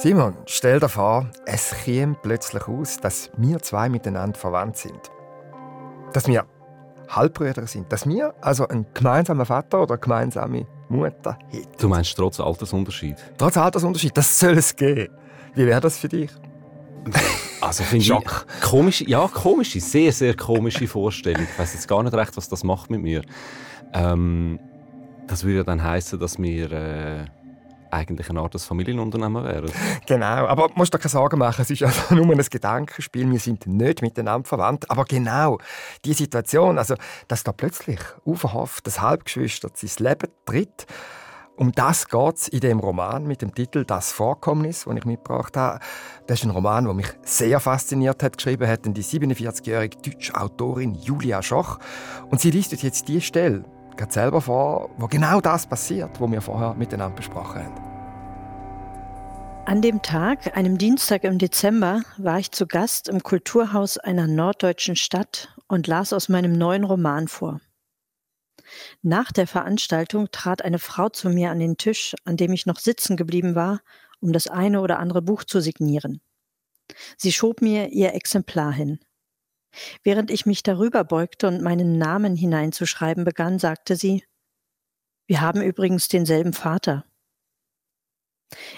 Simon, stell dir vor, es käme plötzlich aus, dass wir zwei miteinander verwandt sind. Dass wir Halbbrüder sind. Dass wir also einen gemeinsamen Vater oder eine gemeinsame Mutter hätten. Du meinst trotz Altersunterschied? Trotz Altersunterschied, das soll es geben. Wie wäre das für dich? Also finde ich komische, ja komische, sehr sehr komische Vorstellung. Ich weiß jetzt gar nicht recht, was das macht mit mir. Ähm, das würde dann heißen, dass wir äh, eigentlich eine Art des Familienunternehmen wären. Genau, aber musst dir keine Sorgen machen, es ist also nur ein Gedankenspiel, wir sind nicht miteinander verwandt, aber genau die Situation, also dass da plötzlich unverhofft das Halbgeschwister ins Leben tritt, um das geht es in dem Roman mit dem Titel «Das Vorkommnis», den ich mitgebracht habe. Das ist ein Roman, der mich sehr fasziniert hat. Geschrieben hat die 47-jährige deutsche Autorin Julia Schoch. Und sie liest jetzt die Stelle, gerade selber vor, wo genau das passiert, was wir vorher miteinander besprochen haben. An dem Tag, einem Dienstag im Dezember, war ich zu Gast im Kulturhaus einer norddeutschen Stadt und las aus meinem neuen Roman vor. Nach der Veranstaltung trat eine Frau zu mir an den Tisch, an dem ich noch sitzen geblieben war, um das eine oder andere Buch zu signieren. Sie schob mir ihr Exemplar hin. Während ich mich darüber beugte und meinen Namen hineinzuschreiben begann, sagte sie Wir haben übrigens denselben Vater.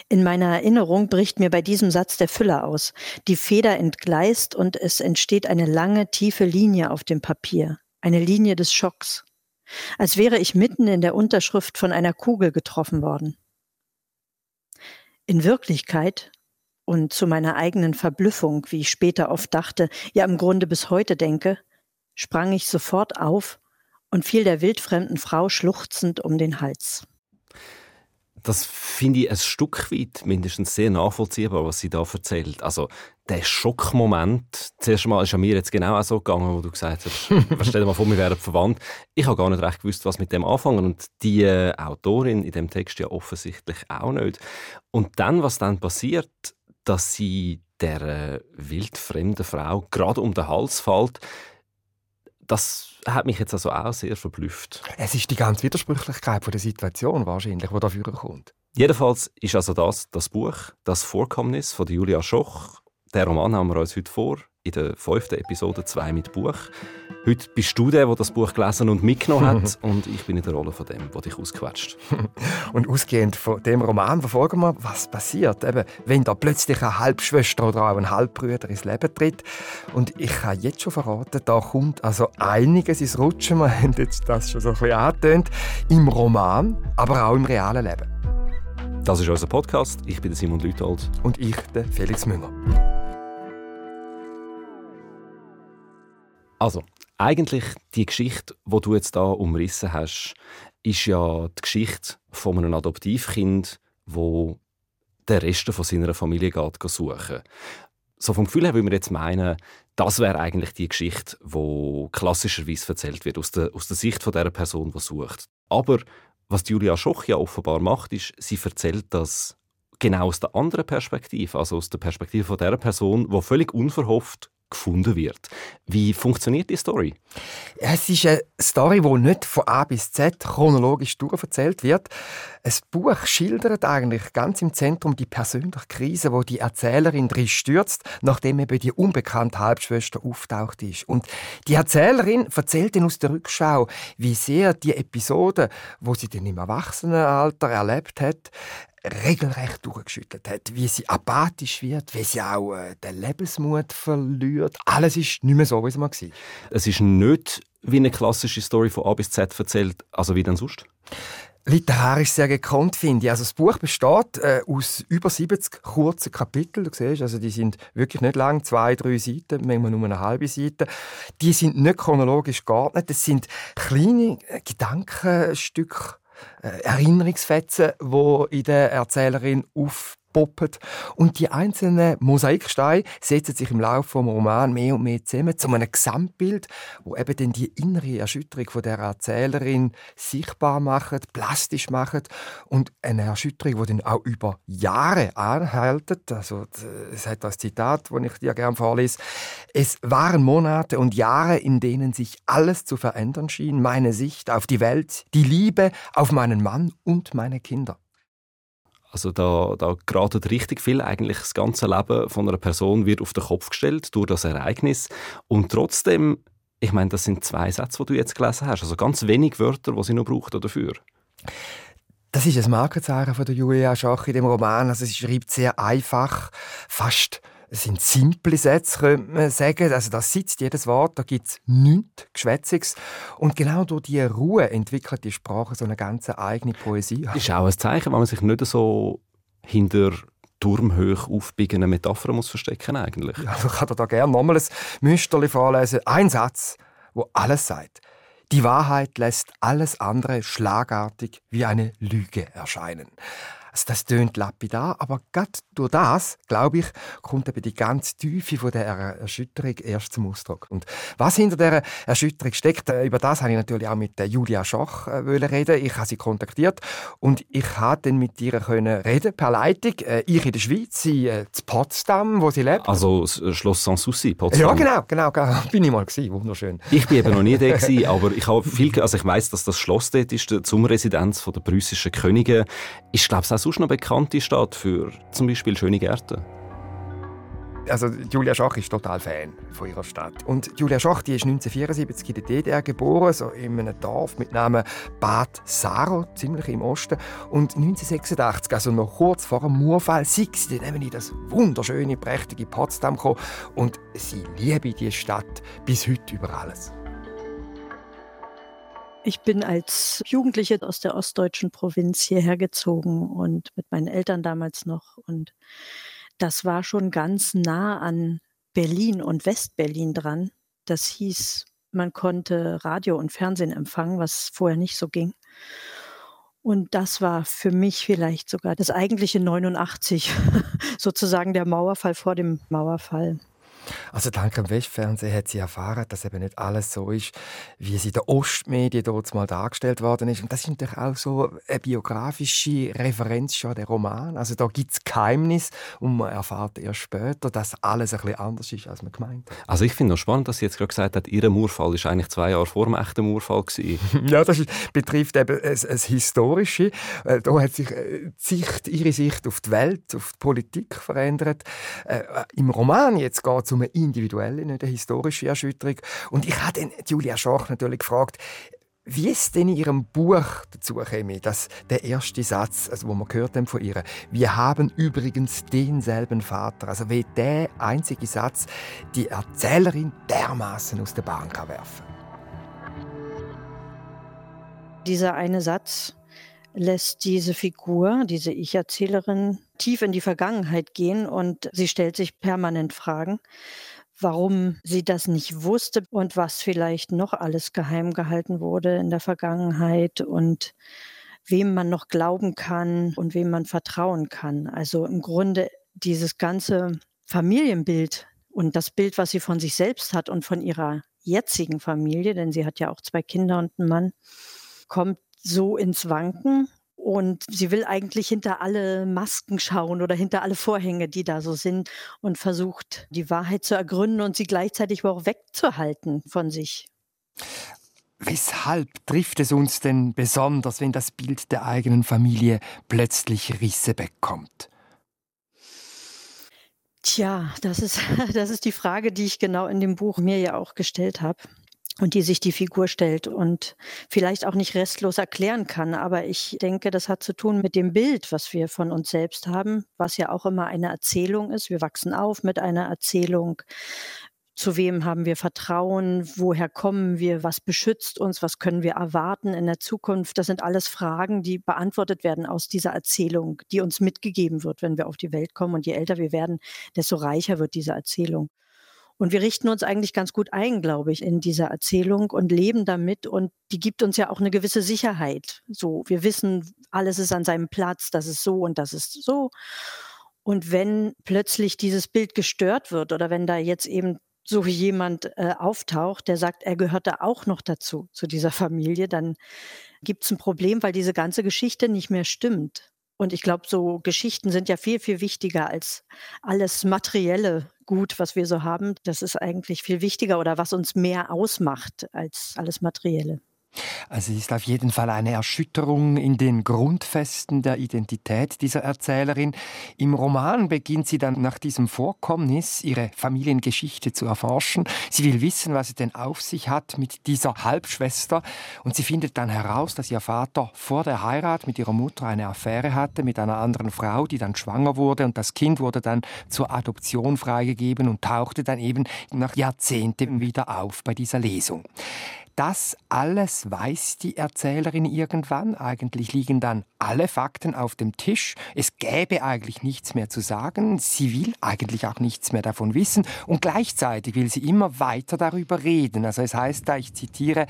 In meiner Erinnerung bricht mir bei diesem Satz der Füller aus. Die Feder entgleist und es entsteht eine lange, tiefe Linie auf dem Papier, eine Linie des Schocks, als wäre ich mitten in der Unterschrift von einer Kugel getroffen worden. In Wirklichkeit und zu meiner eigenen Verblüffung, wie ich später oft dachte, ja im Grunde bis heute denke, sprang ich sofort auf und fiel der wildfremden Frau schluchzend um den Hals. Das finde ich ein Stück weit mindestens sehr nachvollziehbar, was sie da erzählt. Also der Schockmoment, zuerst mal ist an mir jetzt genau auch so gegangen, wo du gesagt hast, stell dir mal vor, wir wären verwandt. Ich habe gar nicht recht gewusst, was mit dem anfangen und die äh, Autorin in dem Text ja offensichtlich auch nicht. Und dann, was dann passiert, dass sie der äh, wildfremden Frau gerade um den Hals fällt, das hat mich jetzt also auch sehr verblüfft. Es ist die ganze Widersprüchlichkeit von der Situation wahrscheinlich, die dafür kommt. Jedenfalls ist also das das Buch, das Vorkommnis von Julia Schoch. Der Roman haben wir uns heute vor in der fünften Episode 2 mit Buch. Heute bist du der, der das Buch gelesen und mitgenommen hat und ich bin in der Rolle von dem, der dich ausquetscht. und ausgehend von dem Roman verfolgen wir, was passiert, eben, wenn da plötzlich eine Halbschwester oder auch ein Halbbruder ins Leben tritt. Und ich kann jetzt schon verraten, da kommt also einiges ins Rutschen. Wir haben jetzt das schon so ein bisschen angetönt. Im Roman, aber auch im realen Leben. Das ist unser Podcast. Ich bin Simon Lüthold. Und ich, der Felix Münger. Also, eigentlich die Geschichte, wo du jetzt da umrissen hast, ist ja die Geschichte von einem Adoptivkind, wo der Rest von seiner Familie geht suchen. So vom Gefühl her würde man jetzt meinen, das wäre eigentlich die Geschichte, wo klassischerweise erzählt wird aus der, aus der Sicht von der Person, die sucht. Aber was Julia Schoch ja offenbar macht, ist, sie erzählt das genau aus der anderen Perspektive, also aus der Perspektive von der Person, die völlig unverhofft gefunden wird. Wie funktioniert die Story? Es ist eine Story, die nicht von A bis Z chronologisch durcherzählt wird. Ein Buch schildert eigentlich ganz im Zentrum die persönliche Krise, wo die Erzählerin drin stürzt, nachdem eben die unbekannte Halbschwester auftaucht ist. Und die Erzählerin erzählt dann aus der Rückschau, wie sehr die Episode, wo sie dann im Erwachsenenalter erlebt hat, regelrecht durchgeschüttelt hat, wie sie apathisch wird, wie sie auch äh, den Lebensmut verliert. Alles ist nicht mehr so, wie es mal war. Es ist nicht wie eine klassische Story von A bis Z erzählt, also wie denn sonst? Literarisch sehr gekonnt, finde ich. Also das Buch besteht äh, aus über 70 kurzen Kapiteln. Du siehst, also die sind wirklich nicht lang, zwei, drei Seiten, manchmal nur eine halbe Seite. Die sind nicht chronologisch geordnet. Das sind kleine äh, Gedankenstücke Erinnerungsfetzen, wo in der Erzählerin auf poppen. Und die einzelnen Mosaiksteine setzen sich im Laufe des Romans mehr und mehr zusammen zu einem Gesamtbild, wo eben dann die innere Erschütterung von der Erzählerin sichtbar macht, plastisch macht und eine Erschütterung, die dann auch über Jahre anhält. Also es hat das Zitat, das ich dir gerne vorlese. Es waren Monate und Jahre, in denen sich alles zu verändern schien, meine Sicht auf die Welt, die Liebe auf meinen Mann und meine Kinder. Also da, da geraten richtig viel, eigentlich das ganze Leben von einer Person wird auf den Kopf gestellt durch das Ereignis und trotzdem, ich meine, das sind zwei Sätze, die du jetzt gelesen hast, also ganz wenig Wörter, die sie noch braucht dafür. Das ist ein Markenzeichen von der Julia Schach in dem Roman. Also sie schreibt sehr einfach, fast es sind simple Sätze, könnte man sagen. Also da sitzt jedes Wort, da gibt es nichts Geschwätziges. Und genau durch diese Ruhe entwickelt die Sprache so eine ganz eigene Poesie. Das ist auch ein Zeichen, wenn man sich nicht so hinter turmhoch aufbiegenden Metaphern muss verstecken eigentlich. Ja, ich kann da gerne nochmal ein Müsterli vorlesen. Ein Satz, wo alles sagt. Die Wahrheit lässt alles andere schlagartig wie eine Lüge erscheinen. Also das tönt lapidar, aber gerade durch das, glaube ich, kommt eben die ganze Tiefe von der Erschütterung erst zum Ausdruck. Und was hinter der Erschütterung steckt, äh, über das habe ich natürlich auch mit Julia Schach äh, reden. Ich habe sie kontaktiert und ich habe dann mit ihr können reden per Leitung. Äh, ich in der Schweiz, sie in Potsdam, wo sie lebt. Also Schloss Sanssouci, Potsdam. Ja, genau, genau, genau. Bin ich mal gewesen, wunderschön. Ich bin eben noch nie da gewesen, aber ich habe viel, also ich weiß, dass das Schloss dort ist, die Sommerresidenz der preußischen Könige. Ich glaube, es sonst noch bekannte Stadt für zum Beispiel schöne Gärten? Also Julia Schach ist total Fan von ihrer Stadt. Und Julia Schach die ist 1974 in der DDR geboren, so in einem Dorf mit Namen Bad Saro, ziemlich im Osten. Und 1986, also noch kurz vor dem Murfall, sind sie dann in das wunderschöne, prächtige Potsdam gekommen. Und sie liebe die Stadt bis heute über alles. Ich bin als Jugendliche aus der ostdeutschen Provinz hierher gezogen und mit meinen Eltern damals noch. Und das war schon ganz nah an Berlin und Westberlin dran. Das hieß, man konnte Radio und Fernsehen empfangen, was vorher nicht so ging. Und das war für mich vielleicht sogar das eigentliche 89, sozusagen der Mauerfall vor dem Mauerfall. Also dank dem Westfernsehen hat sie erfahren, dass eben nicht alles so ist, wie es in den Ostmedien dort mal dargestellt worden ist. Und das ist natürlich auch so eine biografische Referenz schon der Roman. Also da gibt es Geheimnis und man erfahrt erst später, dass alles ein bisschen anders ist, als man gemeint hat. Also ich finde es spannend, dass sie jetzt gerade gesagt hat, ihr Murfall ist eigentlich zwei Jahre vor dem echten Murfall gewesen. ja, das ist, betrifft eben das Historische. Äh, da hat sich äh, Sicht, ihre Sicht auf die Welt, auf die Politik verändert. Äh, Im Roman jetzt geht es um eine individuelle, nicht eine historische Erschütterung. Und ich habe dann Julia Schach natürlich gefragt, wie es denn in ihrem Buch dazu käme, dass der erste Satz, also wo man gehört haben von ihr, wir haben übrigens denselben Vater, also wie der einzige Satz die Erzählerin dermaßen aus der Bahn kann werfen. Dieser eine Satz lässt diese Figur, diese Ich-Erzählerin, tief in die Vergangenheit gehen und sie stellt sich permanent Fragen, warum sie das nicht wusste und was vielleicht noch alles geheim gehalten wurde in der Vergangenheit und wem man noch glauben kann und wem man vertrauen kann. Also im Grunde dieses ganze Familienbild und das Bild, was sie von sich selbst hat und von ihrer jetzigen Familie, denn sie hat ja auch zwei Kinder und einen Mann, kommt so ins Wanken und sie will eigentlich hinter alle Masken schauen oder hinter alle Vorhänge, die da so sind und versucht, die Wahrheit zu ergründen und sie gleichzeitig aber auch wegzuhalten von sich. Weshalb trifft es uns denn besonders, wenn das Bild der eigenen Familie plötzlich Risse bekommt? Tja, das ist, das ist die Frage, die ich genau in dem Buch mir ja auch gestellt habe und die sich die Figur stellt und vielleicht auch nicht restlos erklären kann. Aber ich denke, das hat zu tun mit dem Bild, was wir von uns selbst haben, was ja auch immer eine Erzählung ist. Wir wachsen auf mit einer Erzählung. Zu wem haben wir Vertrauen? Woher kommen wir? Was beschützt uns? Was können wir erwarten in der Zukunft? Das sind alles Fragen, die beantwortet werden aus dieser Erzählung, die uns mitgegeben wird, wenn wir auf die Welt kommen. Und je älter wir werden, desto reicher wird diese Erzählung. Und wir richten uns eigentlich ganz gut ein, glaube ich, in dieser Erzählung und leben damit. Und die gibt uns ja auch eine gewisse Sicherheit. So, wir wissen, alles ist an seinem Platz, das ist so und das ist so. Und wenn plötzlich dieses Bild gestört wird oder wenn da jetzt eben so jemand äh, auftaucht, der sagt, er gehört da auch noch dazu, zu dieser Familie, dann gibt es ein Problem, weil diese ganze Geschichte nicht mehr stimmt. Und ich glaube, so Geschichten sind ja viel, viel wichtiger als alles materielle Gut, was wir so haben. Das ist eigentlich viel wichtiger oder was uns mehr ausmacht als alles Materielle. Also es ist auf jeden Fall eine Erschütterung in den Grundfesten der Identität dieser Erzählerin. Im Roman beginnt sie dann nach diesem Vorkommnis ihre Familiengeschichte zu erforschen. Sie will wissen, was es denn auf sich hat mit dieser Halbschwester und sie findet dann heraus, dass ihr Vater vor der Heirat mit ihrer Mutter eine Affäre hatte mit einer anderen Frau, die dann schwanger wurde und das Kind wurde dann zur Adoption freigegeben und tauchte dann eben nach Jahrzehnten wieder auf bei dieser Lesung. Das alles weiß die Erzählerin irgendwann. Eigentlich liegen dann alle Fakten auf dem Tisch. Es gäbe eigentlich nichts mehr zu sagen. Sie will eigentlich auch nichts mehr davon wissen. Und gleichzeitig will sie immer weiter darüber reden. Also es heißt da, ich zitiere,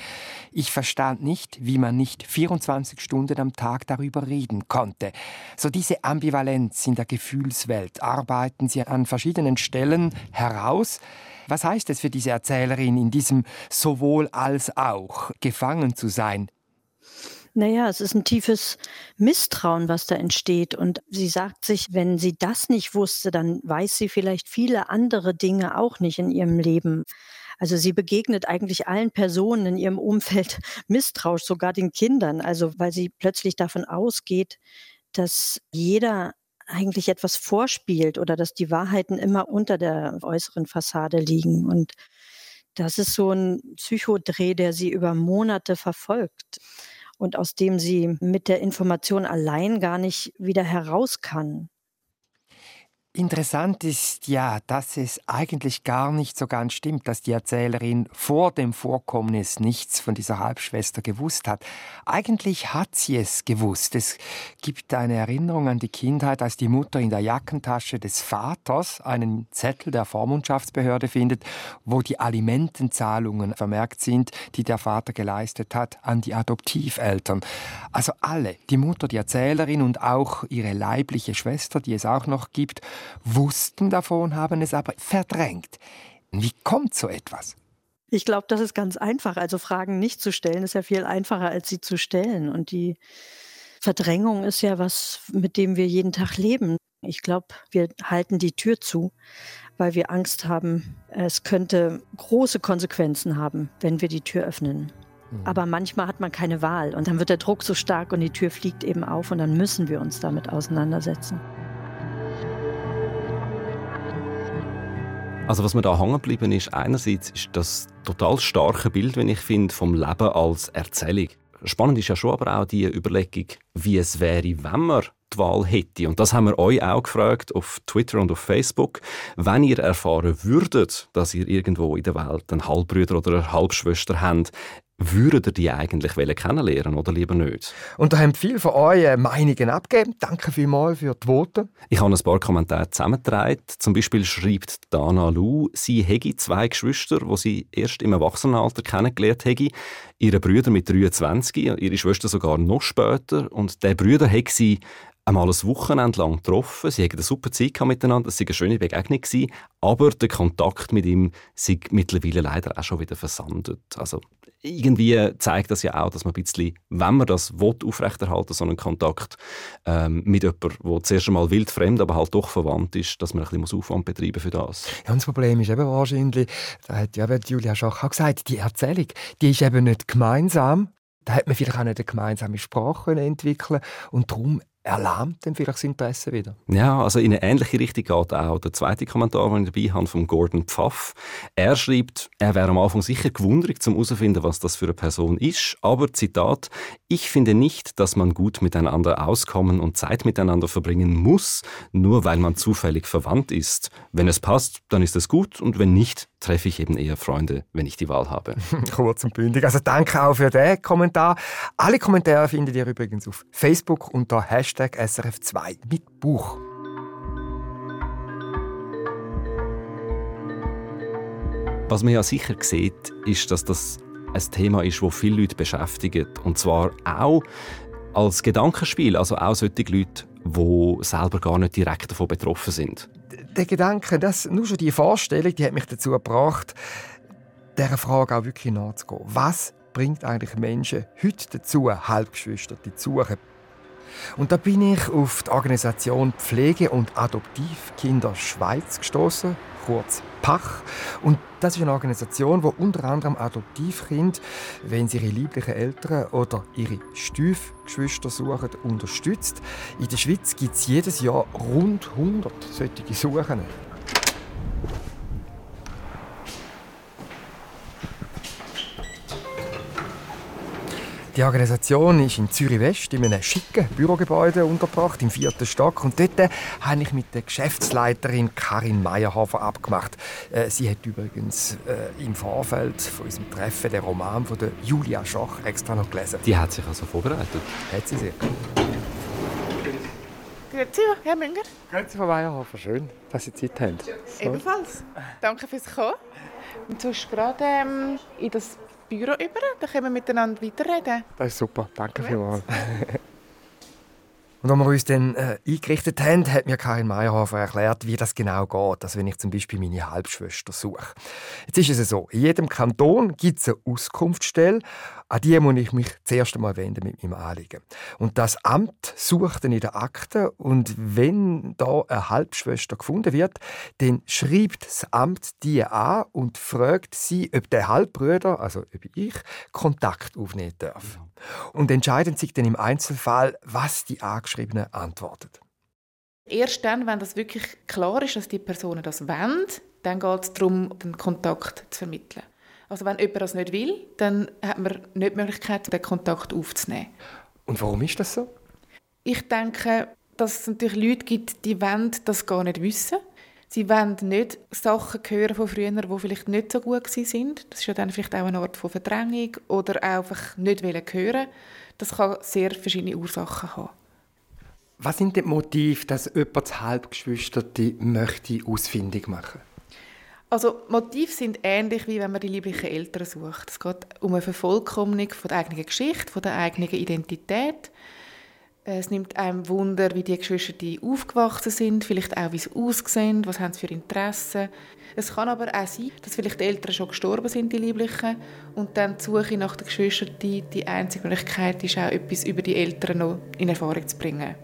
ich verstand nicht, wie man nicht 24 Stunden am Tag darüber reden konnte. So diese Ambivalenz in der Gefühlswelt arbeiten sie an verschiedenen Stellen heraus. Was heißt es für diese Erzählerin, in diesem sowohl als auch gefangen zu sein? Naja, es ist ein tiefes Misstrauen, was da entsteht. Und sie sagt sich, wenn sie das nicht wusste, dann weiß sie vielleicht viele andere Dinge auch nicht in ihrem Leben. Also sie begegnet eigentlich allen Personen in ihrem Umfeld misstrauisch, sogar den Kindern. Also weil sie plötzlich davon ausgeht, dass jeder eigentlich etwas vorspielt oder dass die Wahrheiten immer unter der äußeren Fassade liegen. Und das ist so ein Psychodreh, der sie über Monate verfolgt und aus dem sie mit der Information allein gar nicht wieder heraus kann. Interessant ist ja, dass es eigentlich gar nicht so ganz stimmt, dass die Erzählerin vor dem Vorkommnis nichts von dieser Halbschwester gewusst hat. Eigentlich hat sie es gewusst. Es gibt eine Erinnerung an die Kindheit, als die Mutter in der Jackentasche des Vaters einen Zettel der Vormundschaftsbehörde findet, wo die Alimentenzahlungen vermerkt sind, die der Vater geleistet hat an die Adoptiveltern. Also alle, die Mutter, die Erzählerin und auch ihre leibliche Schwester, die es auch noch gibt, wussten davon, haben es aber verdrängt. Wie kommt so etwas? Ich glaube, das ist ganz einfach. Also Fragen nicht zu stellen, ist ja viel einfacher, als sie zu stellen. Und die Verdrängung ist ja was, mit dem wir jeden Tag leben. Ich glaube, wir halten die Tür zu, weil wir Angst haben, es könnte große Konsequenzen haben, wenn wir die Tür öffnen. Mhm. Aber manchmal hat man keine Wahl und dann wird der Druck so stark und die Tür fliegt eben auf und dann müssen wir uns damit auseinandersetzen. Also was mir da hängen geblieben ist, einerseits ist das total starke Bild, wenn ich finde, vom Leben als Erzählung. Spannend ist ja schon aber auch die Überlegung, wie es wäre, wenn man die Wahl hätte. Und das haben wir euch auch gefragt auf Twitter und auf Facebook. Wenn ihr erfahren würdet, dass ihr irgendwo in der Welt einen Halbbrüder oder eine Halbschwester habt, würdet ihr die eigentlich kennenlernen oder lieber nicht? Und da haben viele von euch äh, Meinungen abgegeben. Danke vielmals für die Worte. Ich habe ein paar Kommentare zusammengetragen. Zum Beispiel schreibt Dana Lu, sie hätte zwei Geschwister, die sie erst im Erwachsenenalter kennengelernt hätte. Ihre Brüder mit 23, ihre Schwester sogar noch später. Und der Brüder hätte sie einmal ein Wochenende lang getroffen. Sie hatten eine super Zeit miteinander, es war eine schöne Begegnung. Aber der Kontakt mit ihm sei mittlerweile leider auch schon wieder versandet. Also irgendwie zeigt das ja auch, dass man ein bisschen, wenn man das will, aufrechterhalten so einen Kontakt ähm, mit jemandem, der zuerst einmal wildfremd, aber halt doch verwandt ist, dass man ein bisschen Aufwand betreiben für das. Ja, und das Problem ist eben wahrscheinlich, da hat ja Julia Schach auch gesagt, die Erzählung, die ist eben nicht gemeinsam. Da hat man vielleicht auch nicht eine gemeinsame Sprache entwickeln und darum erlahmt dann vielleicht das Interesse wieder. Ja, also in eine ähnliche Richtung geht auch der zweite Kommentar, den ich dabei habe, von Gordon Pfaff. Er schreibt, er wäre am Anfang sicher gewundert, zum herauszufinden, was das für eine Person ist, aber, Zitat, ich finde nicht, dass man gut miteinander auskommen und Zeit miteinander verbringen muss, nur weil man zufällig verwandt ist. Wenn es passt, dann ist es gut und wenn nicht, treffe ich eben eher Freunde, wenn ich die Wahl habe. Kurz und bündig. Also danke auch für den Kommentar. Alle Kommentare findet ihr übrigens auf Facebook unter Hashtag SRF2 mit Buch. Was man ja sicher sieht, ist, dass das ein Thema ist, das viele Leute beschäftigt. Und zwar auch als Gedankenspiel, also auch solche Leute, die selber gar nicht direkt davon betroffen sind der Gedanke, dass nur schon die Vorstellung, die hat mich dazu gebracht, dieser Frage auch wirklich nachzugehen. Was bringt eigentlich Menschen heute dazu, Halbgeschwister zu suchen? Und da bin ich auf die Organisation Pflege- und Adoptivkinder Schweiz gestoßen, kurz PACH. Und das ist eine Organisation, die unter anderem Adoptivkinder, wenn sie ihre lieblichen Eltern oder ihre Stiefgeschwister suchen, unterstützt. In der Schweiz gibt es jedes Jahr rund 100 solche Suchen. Die Organisation ist in Zürich West in einem schicken Bürogebäude untergebracht, im vierten Stock. Und dort habe ich mit der Geschäftsleiterin Karin Meyerhofer abgemacht. Äh, sie hat übrigens äh, im Vorfeld von unserem Treffen den Roman von der Julia Schoch extra noch gelesen. Die hat sich also vorbereitet? Hat sie sehr. Grüezi, Herr Münger. Grüezi, Frau Meyerhofer. Schön, dass Sie Zeit haben. So. Ebenfalls. Danke fürs Kommen. Und sonst gerade ähm, in das Büro über, dann können wir miteinander weiterreden. Das ist super, danke vielmals. Und als wir uns dann äh, eingerichtet haben, hat mir Karin Meyerhofer erklärt, wie das genau geht, also wenn ich zum Beispiel meine Halbschwester suche. Jetzt ist es so, in jedem Kanton gibt es eine Auskunftsstelle, an die muss ich mich zuerst einmal wenden mit meinem Anliegen. Und das Amt sucht dann in der Akte und wenn da eine Halbschwester gefunden wird, dann schreibt das Amt die an und fragt sie, ob der Halbbruder, also ob ich, Kontakt aufnehmen darf. Und entscheiden sich dann im Einzelfall, was die Angeschriebene antwortet. Erst dann, wenn das wirklich klar ist, dass die Personen das wollen, dann geht es darum, den Kontakt zu vermitteln. Also wenn jemand das nicht will, dann hat man nicht die Möglichkeit, den Kontakt aufzunehmen. Und warum ist das so? Ich denke, dass es natürlich Leute gibt, die wollen das gar nicht wissen. Sie wollen nicht Sachen hören von früher, die vielleicht nicht so gut sind. Das ist ja dann vielleicht auch eine Art von Verdrängung oder einfach nicht hören. Das kann sehr verschiedene Ursachen haben. Was sind die Motive, dass jemand das Halbgeschwisterte möchte ausfindig machen also Motive sind ähnlich wie wenn man die lieblichen Eltern sucht. Es geht um eine Vervollkommnung von der eigenen Geschichte, von der eigenen Identität. Es nimmt einem Wunder, wie die Geschwister aufgewachsen sind, vielleicht auch, wie sie aussehen, was haben sie für Interessen. Es kann aber auch sein, dass vielleicht die Eltern schon gestorben sind, die Lieblichen, und dann die Suche nach den Geschwistern die, die einzige Möglichkeit ist, auch etwas über die Eltern noch in Erfahrung zu bringen.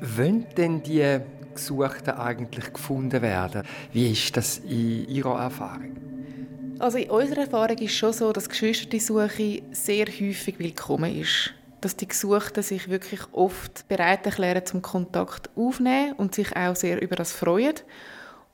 Wollen denn die Gesuchten eigentlich gefunden werden? Wie ist das in Ihrer Erfahrung? Also in unserer Erfahrung ist schon so, dass Geschwistersuche sehr häufig willkommen ist dass die Gesuchten sich wirklich oft bereit erklären, zum Kontakt aufnehmen und sich auch sehr über das freuen.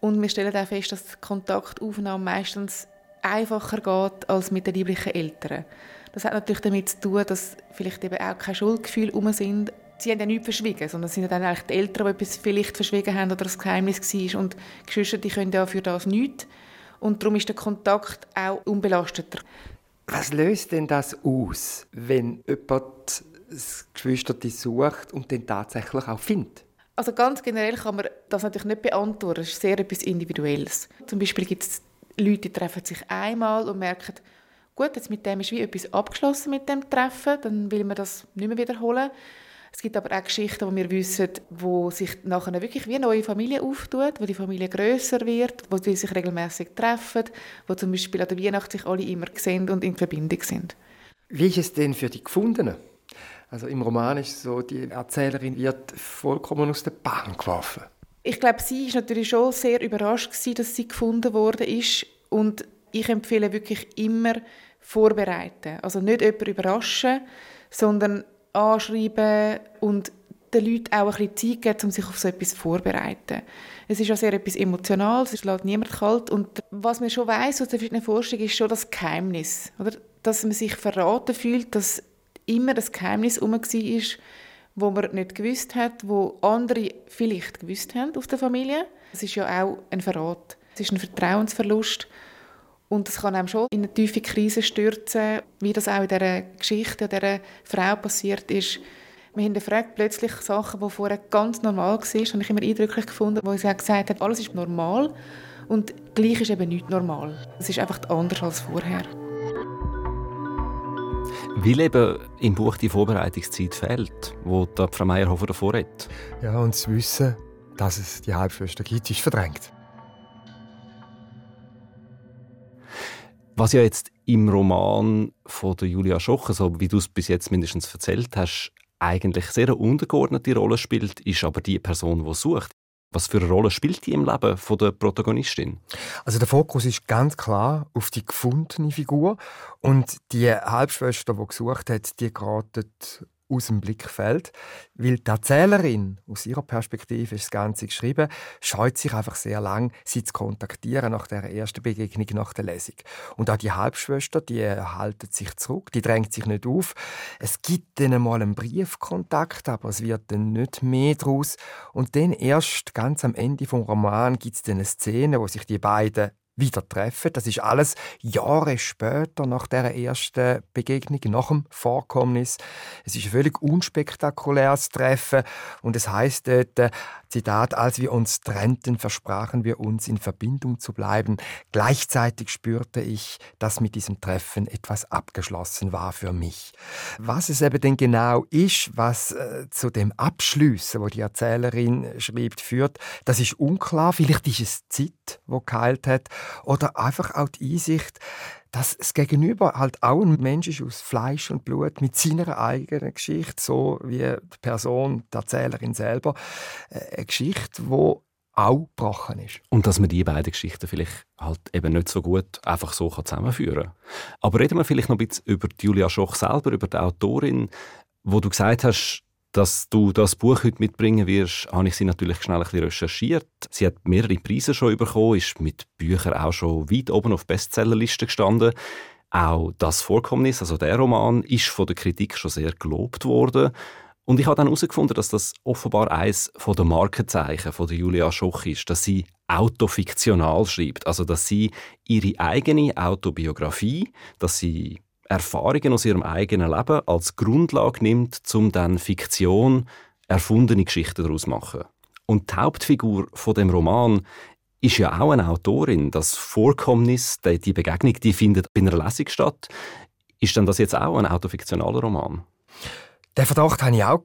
Und wir stellen auch fest, dass die Kontaktaufnahme meistens einfacher geht als mit den lieblichen Eltern. Das hat natürlich damit zu tun, dass vielleicht eben auch keine Schuldgefühle um sind. Sie haben ja nichts verschwiegen, sondern es sind dann eigentlich die Eltern, die etwas vielleicht verschwiegen haben oder das Geheimnis war. Und die Geschwister die können ja für das nichts. Und darum ist der Kontakt auch unbelasteter. Was löst denn das aus, wenn jemand das Geschwister sucht und den tatsächlich auch findet? Also ganz generell kann man das natürlich nicht beantworten. Das ist sehr etwas Individuelles. Zum Beispiel gibt es Leute, die treffen sich einmal und merken, gut, jetzt mit dem ist wie etwas abgeschlossen mit dem Treffen, dann will man das nicht mehr wiederholen. Es gibt aber auch Geschichten, wo wir wissen, wo sich nachher wirklich wie eine neue Familie auftut, wo die Familie größer wird, wo sie sich regelmäßig treffen, wo zum Beispiel an der Weihnacht sich alle immer sehen und in Verbindung sind. Wie ist es denn für die Gefundenen? Also im Roman ist so, die Erzählerin wird vollkommen aus der Bahn geworfen. Ich glaube, sie ist natürlich schon sehr überrascht gewesen, dass sie gefunden worden ist und ich empfehle wirklich immer vorbereiten. Also nicht jemanden überraschen, sondern anschreiben und den Leuten auch ein bisschen Zeit geben, um sich auf so etwas vorzubereiten. Es ist ja sehr etwas Emotionales, es lässt niemand kalt. Und was man schon weiss aus der verschiedenen Forschung, ist schon das Geheimnis. Oder? Dass man sich verraten fühlt, dass immer das Geheimnis herum war, wo man nicht gewusst hat, wo andere vielleicht gewusst haben aus der Familie. Das ist ja auch ein Verrat. Es ist ein Vertrauensverlust. Und es kann einem schon in eine tiefe Krise stürzen, wie das auch in dieser Geschichte dieser Frau passiert ist. Wir haben gefragt, plötzlich Sachen, die vorher ganz normal waren, habe ich immer eindrücklich gefunden, wo sie gesagt hat, alles ist normal und gleich ist eben nicht normal. Es ist einfach anders als vorher. Weil eben im Buch die Vorbereitungszeit fehlt, wo Frau Meyerhofer davor hat. Ja, und das Wissen, dass es die Halbschwester gibt, ist verdrängt. Was ja jetzt im Roman von der Julia Schoch, so wie du es bis jetzt mindestens erzählt hast, eigentlich sehr eine untergeordnete Rolle spielt, ist aber die Person, die sucht. Was für eine Rolle spielt die im Leben von der Protagonistin? Also der Fokus ist ganz klar auf die gefundene Figur und die Halbschwester, die gesucht hat, die geratet aus dem Blickfeld, weil die Erzählerin, aus ihrer Perspektive ist das Ganze geschrieben, scheut sich einfach sehr lang, sie zu kontaktieren nach der ersten Begegnung, nach der Lesung. Und auch die Halbschwester, die haltet sich zurück, die drängt sich nicht auf. Es gibt dann mal einen Briefkontakt, aber es wird dann nicht mehr daraus. Und dann erst ganz am Ende vom Roman gibt es dann eine Szene, wo sich die beiden wieder treffen. Das ist alles Jahre später nach der ersten Begegnung, nach dem Vorkommnis. Es ist ein völlig unspektakuläres Treffen und es heißt dort, Zitat, als wir uns trennten, versprachen wir uns in Verbindung zu bleiben. Gleichzeitig spürte ich, dass mit diesem Treffen etwas abgeschlossen war für mich. Was es eben denn genau ist, was äh, zu dem Abschliessen, wo die Erzählerin schreibt, führt, das ist unklar. Vielleicht ist es Zeit, wo geheilt hat, oder einfach auch die Einsicht, dass es gegenüber halt auch ein Mensch ist aus Fleisch und Blut mit seiner eigenen Geschichte, so wie die Person, die Erzählerin selber, äh, eine Geschichte, wo auch gebrochen ist. Und dass man die beiden Geschichten vielleicht halt eben nicht so gut einfach so zusammenführen kann. Aber reden wir vielleicht noch ein bisschen über Julia Schoch selber, über die Autorin, wo du gesagt hast, dass du das Buch heute mitbringen wirst, habe ich sie natürlich schnell ein bisschen recherchiert. Sie hat mehrere Preise schon bekommen, ist mit Büchern auch schon weit oben auf Bestsellerlisten gestanden. Auch das Vorkommnis, also der Roman, ist von der Kritik schon sehr gelobt worden. Und ich habe dann herausgefunden, dass das offenbar eines der Markenzeichen von der Julia Schoch ist, dass sie autofiktional schreibt, also dass sie ihre eigene Autobiografie, dass sie Erfahrungen aus ihrem eigenen Leben als Grundlage nimmt, um dann Fiktion, erfundene Geschichten daraus zu machen. Und die Hauptfigur von dem Roman ist ja auch eine Autorin. Das Vorkommnis, die Begegnung, die findet in einer Lesung statt. Ist denn das jetzt auch ein autofiktionaler Roman? Den Verdacht hatte ich auch.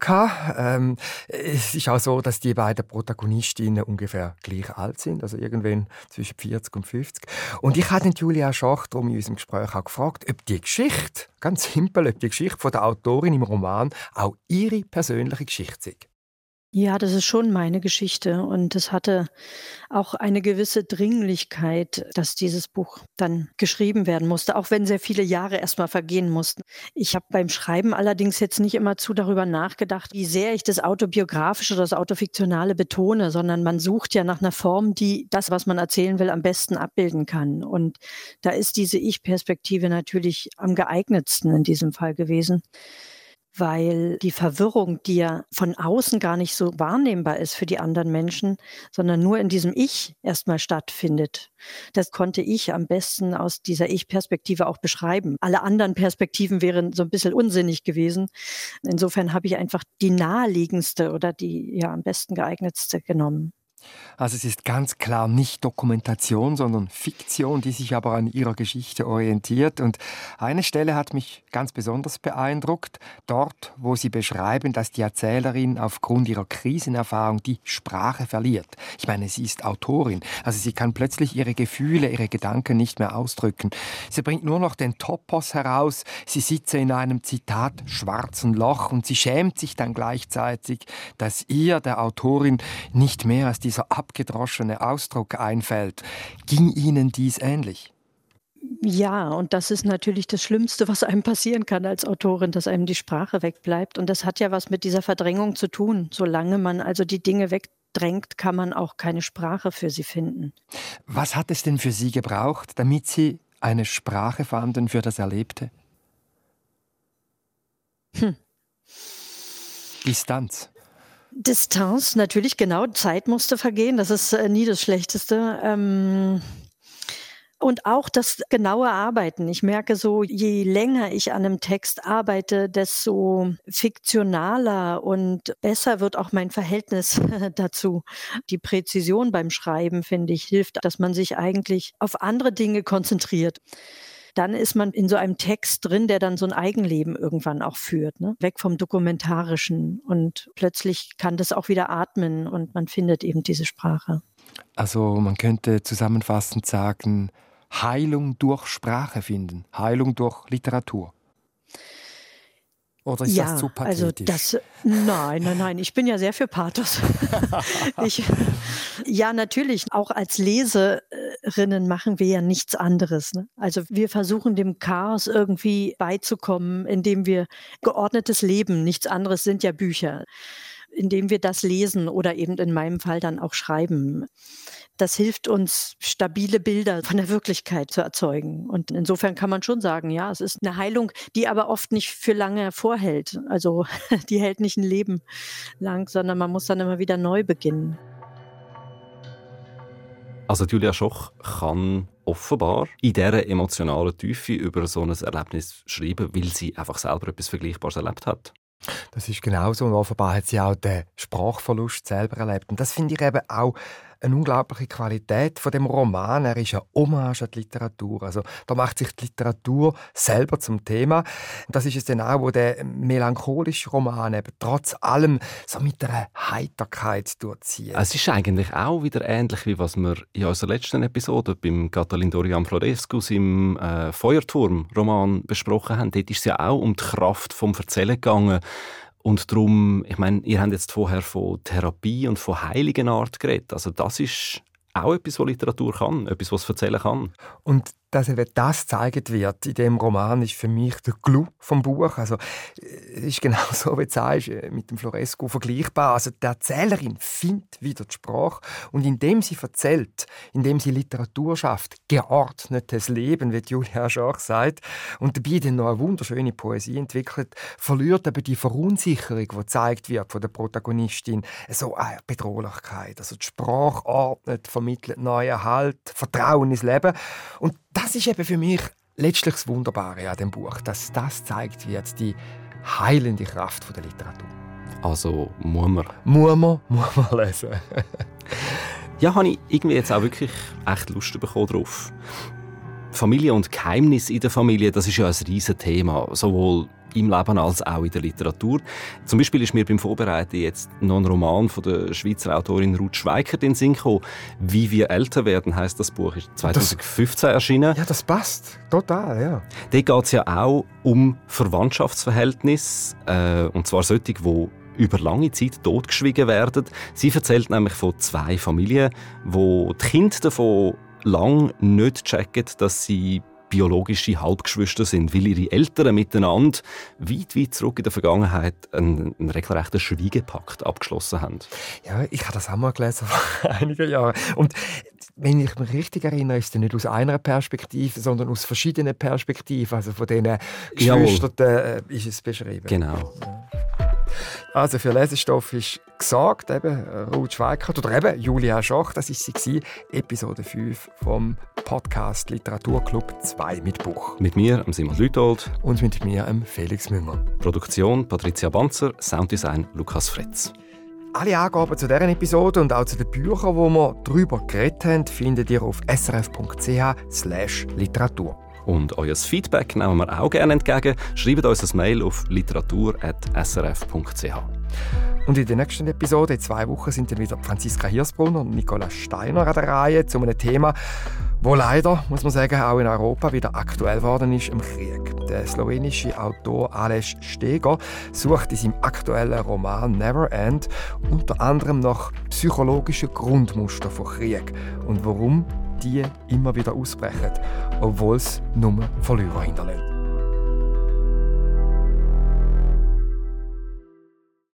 Ähm, es ist auch so, dass die beiden Protagonistinnen ungefähr gleich alt sind, also irgendwann zwischen 40 und 50. Und ich hatte Julia Schach darum in unserem Gespräch auch gefragt, ob die Geschichte, ganz simpel, ob die Geschichte von der Autorin im Roman auch ihre persönliche Geschichte ist. Ja, das ist schon meine Geschichte und es hatte auch eine gewisse Dringlichkeit, dass dieses Buch dann geschrieben werden musste, auch wenn sehr viele Jahre erstmal vergehen mussten. Ich habe beim Schreiben allerdings jetzt nicht immer zu darüber nachgedacht, wie sehr ich das autobiografische oder das autofiktionale betone, sondern man sucht ja nach einer Form, die das, was man erzählen will, am besten abbilden kann. Und da ist diese Ich-Perspektive natürlich am geeignetsten in diesem Fall gewesen weil die Verwirrung, die ja von außen gar nicht so wahrnehmbar ist für die anderen Menschen, sondern nur in diesem Ich erstmal stattfindet. Das konnte ich am besten aus dieser Ich-Perspektive auch beschreiben. Alle anderen Perspektiven wären so ein bisschen unsinnig gewesen. Insofern habe ich einfach die naheliegendste oder die ja am besten geeignetste genommen. Also es ist ganz klar nicht Dokumentation, sondern Fiktion, die sich aber an ihrer Geschichte orientiert. Und eine Stelle hat mich ganz besonders beeindruckt, dort, wo sie beschreiben, dass die Erzählerin aufgrund ihrer Krisenerfahrung die Sprache verliert. Ich meine, sie ist Autorin, also sie kann plötzlich ihre Gefühle, ihre Gedanken nicht mehr ausdrücken. Sie bringt nur noch den Topos heraus, sie sitze in einem Zitat schwarzen Loch und sie schämt sich dann gleichzeitig, dass ihr, der Autorin, nicht mehr als dieser abgedroschene Ausdruck einfällt. Ging Ihnen dies ähnlich? Ja, und das ist natürlich das Schlimmste, was einem passieren kann als Autorin, dass einem die Sprache wegbleibt. Und das hat ja was mit dieser Verdrängung zu tun. Solange man also die Dinge wegdrängt, kann man auch keine Sprache für sie finden. Was hat es denn für Sie gebraucht, damit Sie eine Sprache fanden für das Erlebte? Hm. Distanz. Distanz, natürlich, genau. Zeit musste vergehen. Das ist äh, nie das Schlechteste. Ähm und auch das genaue Arbeiten. Ich merke so, je länger ich an einem Text arbeite, desto fiktionaler und besser wird auch mein Verhältnis dazu. Die Präzision beim Schreiben, finde ich, hilft, dass man sich eigentlich auf andere Dinge konzentriert dann ist man in so einem Text drin, der dann so ein Eigenleben irgendwann auch führt, ne? weg vom Dokumentarischen. Und plötzlich kann das auch wieder atmen und man findet eben diese Sprache. Also man könnte zusammenfassend sagen, Heilung durch Sprache finden, Heilung durch Literatur. Oder ist ja, das zu also pathetisch? Also das, nein, nein, nein. Ich bin ja sehr für Pathos. ich, ja, natürlich. Auch als Leserinnen machen wir ja nichts anderes. Ne? Also wir versuchen dem Chaos irgendwie beizukommen, indem wir geordnetes Leben, nichts anderes sind ja Bücher, indem wir das lesen oder eben in meinem Fall dann auch schreiben das hilft uns, stabile Bilder von der Wirklichkeit zu erzeugen. Und insofern kann man schon sagen, ja, es ist eine Heilung, die aber oft nicht für lange vorhält. Also die hält nicht ein Leben lang, sondern man muss dann immer wieder neu beginnen. Also Julia Schoch kann offenbar in dieser emotionalen Tiefe über so ein Erlebnis schreiben, weil sie einfach selber etwas Vergleichbares erlebt hat. Das ist genauso und offenbar hat sie auch den Sprachverlust selber erlebt. Und das finde ich eben auch eine unglaubliche Qualität von dem Roman. Er ist ja Hommage an die Literatur. Also da macht sich die Literatur selber zum Thema. Das ist es dann auch, wo der melancholische Roman eben trotz allem so mit einer Heiterkeit durchzieht. Es ist eigentlich auch wieder ähnlich wie was wir in unserer letzten Episode beim Catalin Dorian Florescu im äh, Feuerturm-Roman besprochen haben. Dort ist es ja auch um die Kraft vom Erzählen gegangen und darum, ich meine, ihr habt jetzt vorher von Therapie und von heiligen Art geredet. Also das ist auch etwas, was Literatur kann, etwas, was erzählen kann. Und dass eben das gezeigt wird in dem Roman, ist für mich der Clou vom Buch. Also, es ist genau so, wie du sagst, äh, mit dem Floresco vergleichbar. Also, die Erzählerin findet wieder die Sprache und indem sie erzählt, indem sie Literatur schafft, geordnetes Leben, wie Julia Schach sagt, und dabei dann noch eine wunderschöne Poesie entwickelt, verliert aber die Verunsicherung, die gezeigt wird von der Protagonistin, so eine Bedrohlichkeit. Also, die Sprache ordnet, vermittelt neuen Halt, Vertrauen ins Leben und das ist eben für mich letztlich das Wunderbare an dem Buch, dass das zeigt wird, die heilende Kraft der Literatur. Also muss man. Muss man, muss man lesen. ja, habe ich irgendwie jetzt auch wirklich echt Lust bekommen drauf. Familie und Geheimnis in der Familie, das ist ja ein riesiges Thema. Sowohl im Leben als auch in der Literatur. Zum Beispiel ist mir beim Vorbereiten jetzt noch ein Roman von der Schweizer Autorin Ruth Schweikert in den Sinn gekommen. «Wie wir älter werden» heißt das Buch, ist 2015 das, erschienen. Ja, das passt. Total, ja. Dort geht es ja auch um Verwandtschaftsverhältnisse, äh, und zwar solche, die über lange Zeit totgeschwiegen werden. Sie erzählt nämlich von zwei Familien, wo die Kinder davon lang nicht checken, dass sie biologische Halbgeschwister sind, weil ihre Eltern miteinander weit, weit zurück in der Vergangenheit einen, einen regelrechten Schwiegepakt abgeschlossen haben. Ja, ich habe das auch mal gelesen vor einigen Jahren. Und wenn ich mich richtig erinnere, ist es nicht aus einer Perspektive, sondern aus verschiedenen Perspektiven. Also von diesen Geschwistern äh, ist es beschrieben. Genau. Ja. Also für Lesestoff ist gesagt, eben Ruth Schweikert oder eben Julia Schoch, das ist sie gewesen, Episode 5 vom Podcast Literaturclub 2 mit Buch. Mit mir, Simon Lütold. Und mit mir, Felix Münger. Produktion Patricia Banzer, Sounddesign Lukas Fretz. Alle Angaben zu dieser Episode und auch zu den Büchern, die wir darüber geredet haben, findet ihr auf srf.ch/literatur. Und euer Feedback nehmen wir auch gerne entgegen. Schreibt uns ein Mail auf literatur.srf.ch. Und in der nächsten Episode, in zwei Wochen, sind dann wieder Franziska Hirsbrunner und Nicola Steiner an der Reihe zu einem Thema, wo leider, muss man sagen, auch in Europa wieder aktuell geworden ist, im Krieg. Der slowenische Autor Aleš Steger sucht in seinem aktuellen Roman Never End unter anderem nach psychologischen Grundmustern von Krieg und warum die immer wieder ausbrechen, obwohl es nur Verlierer hinterlässt.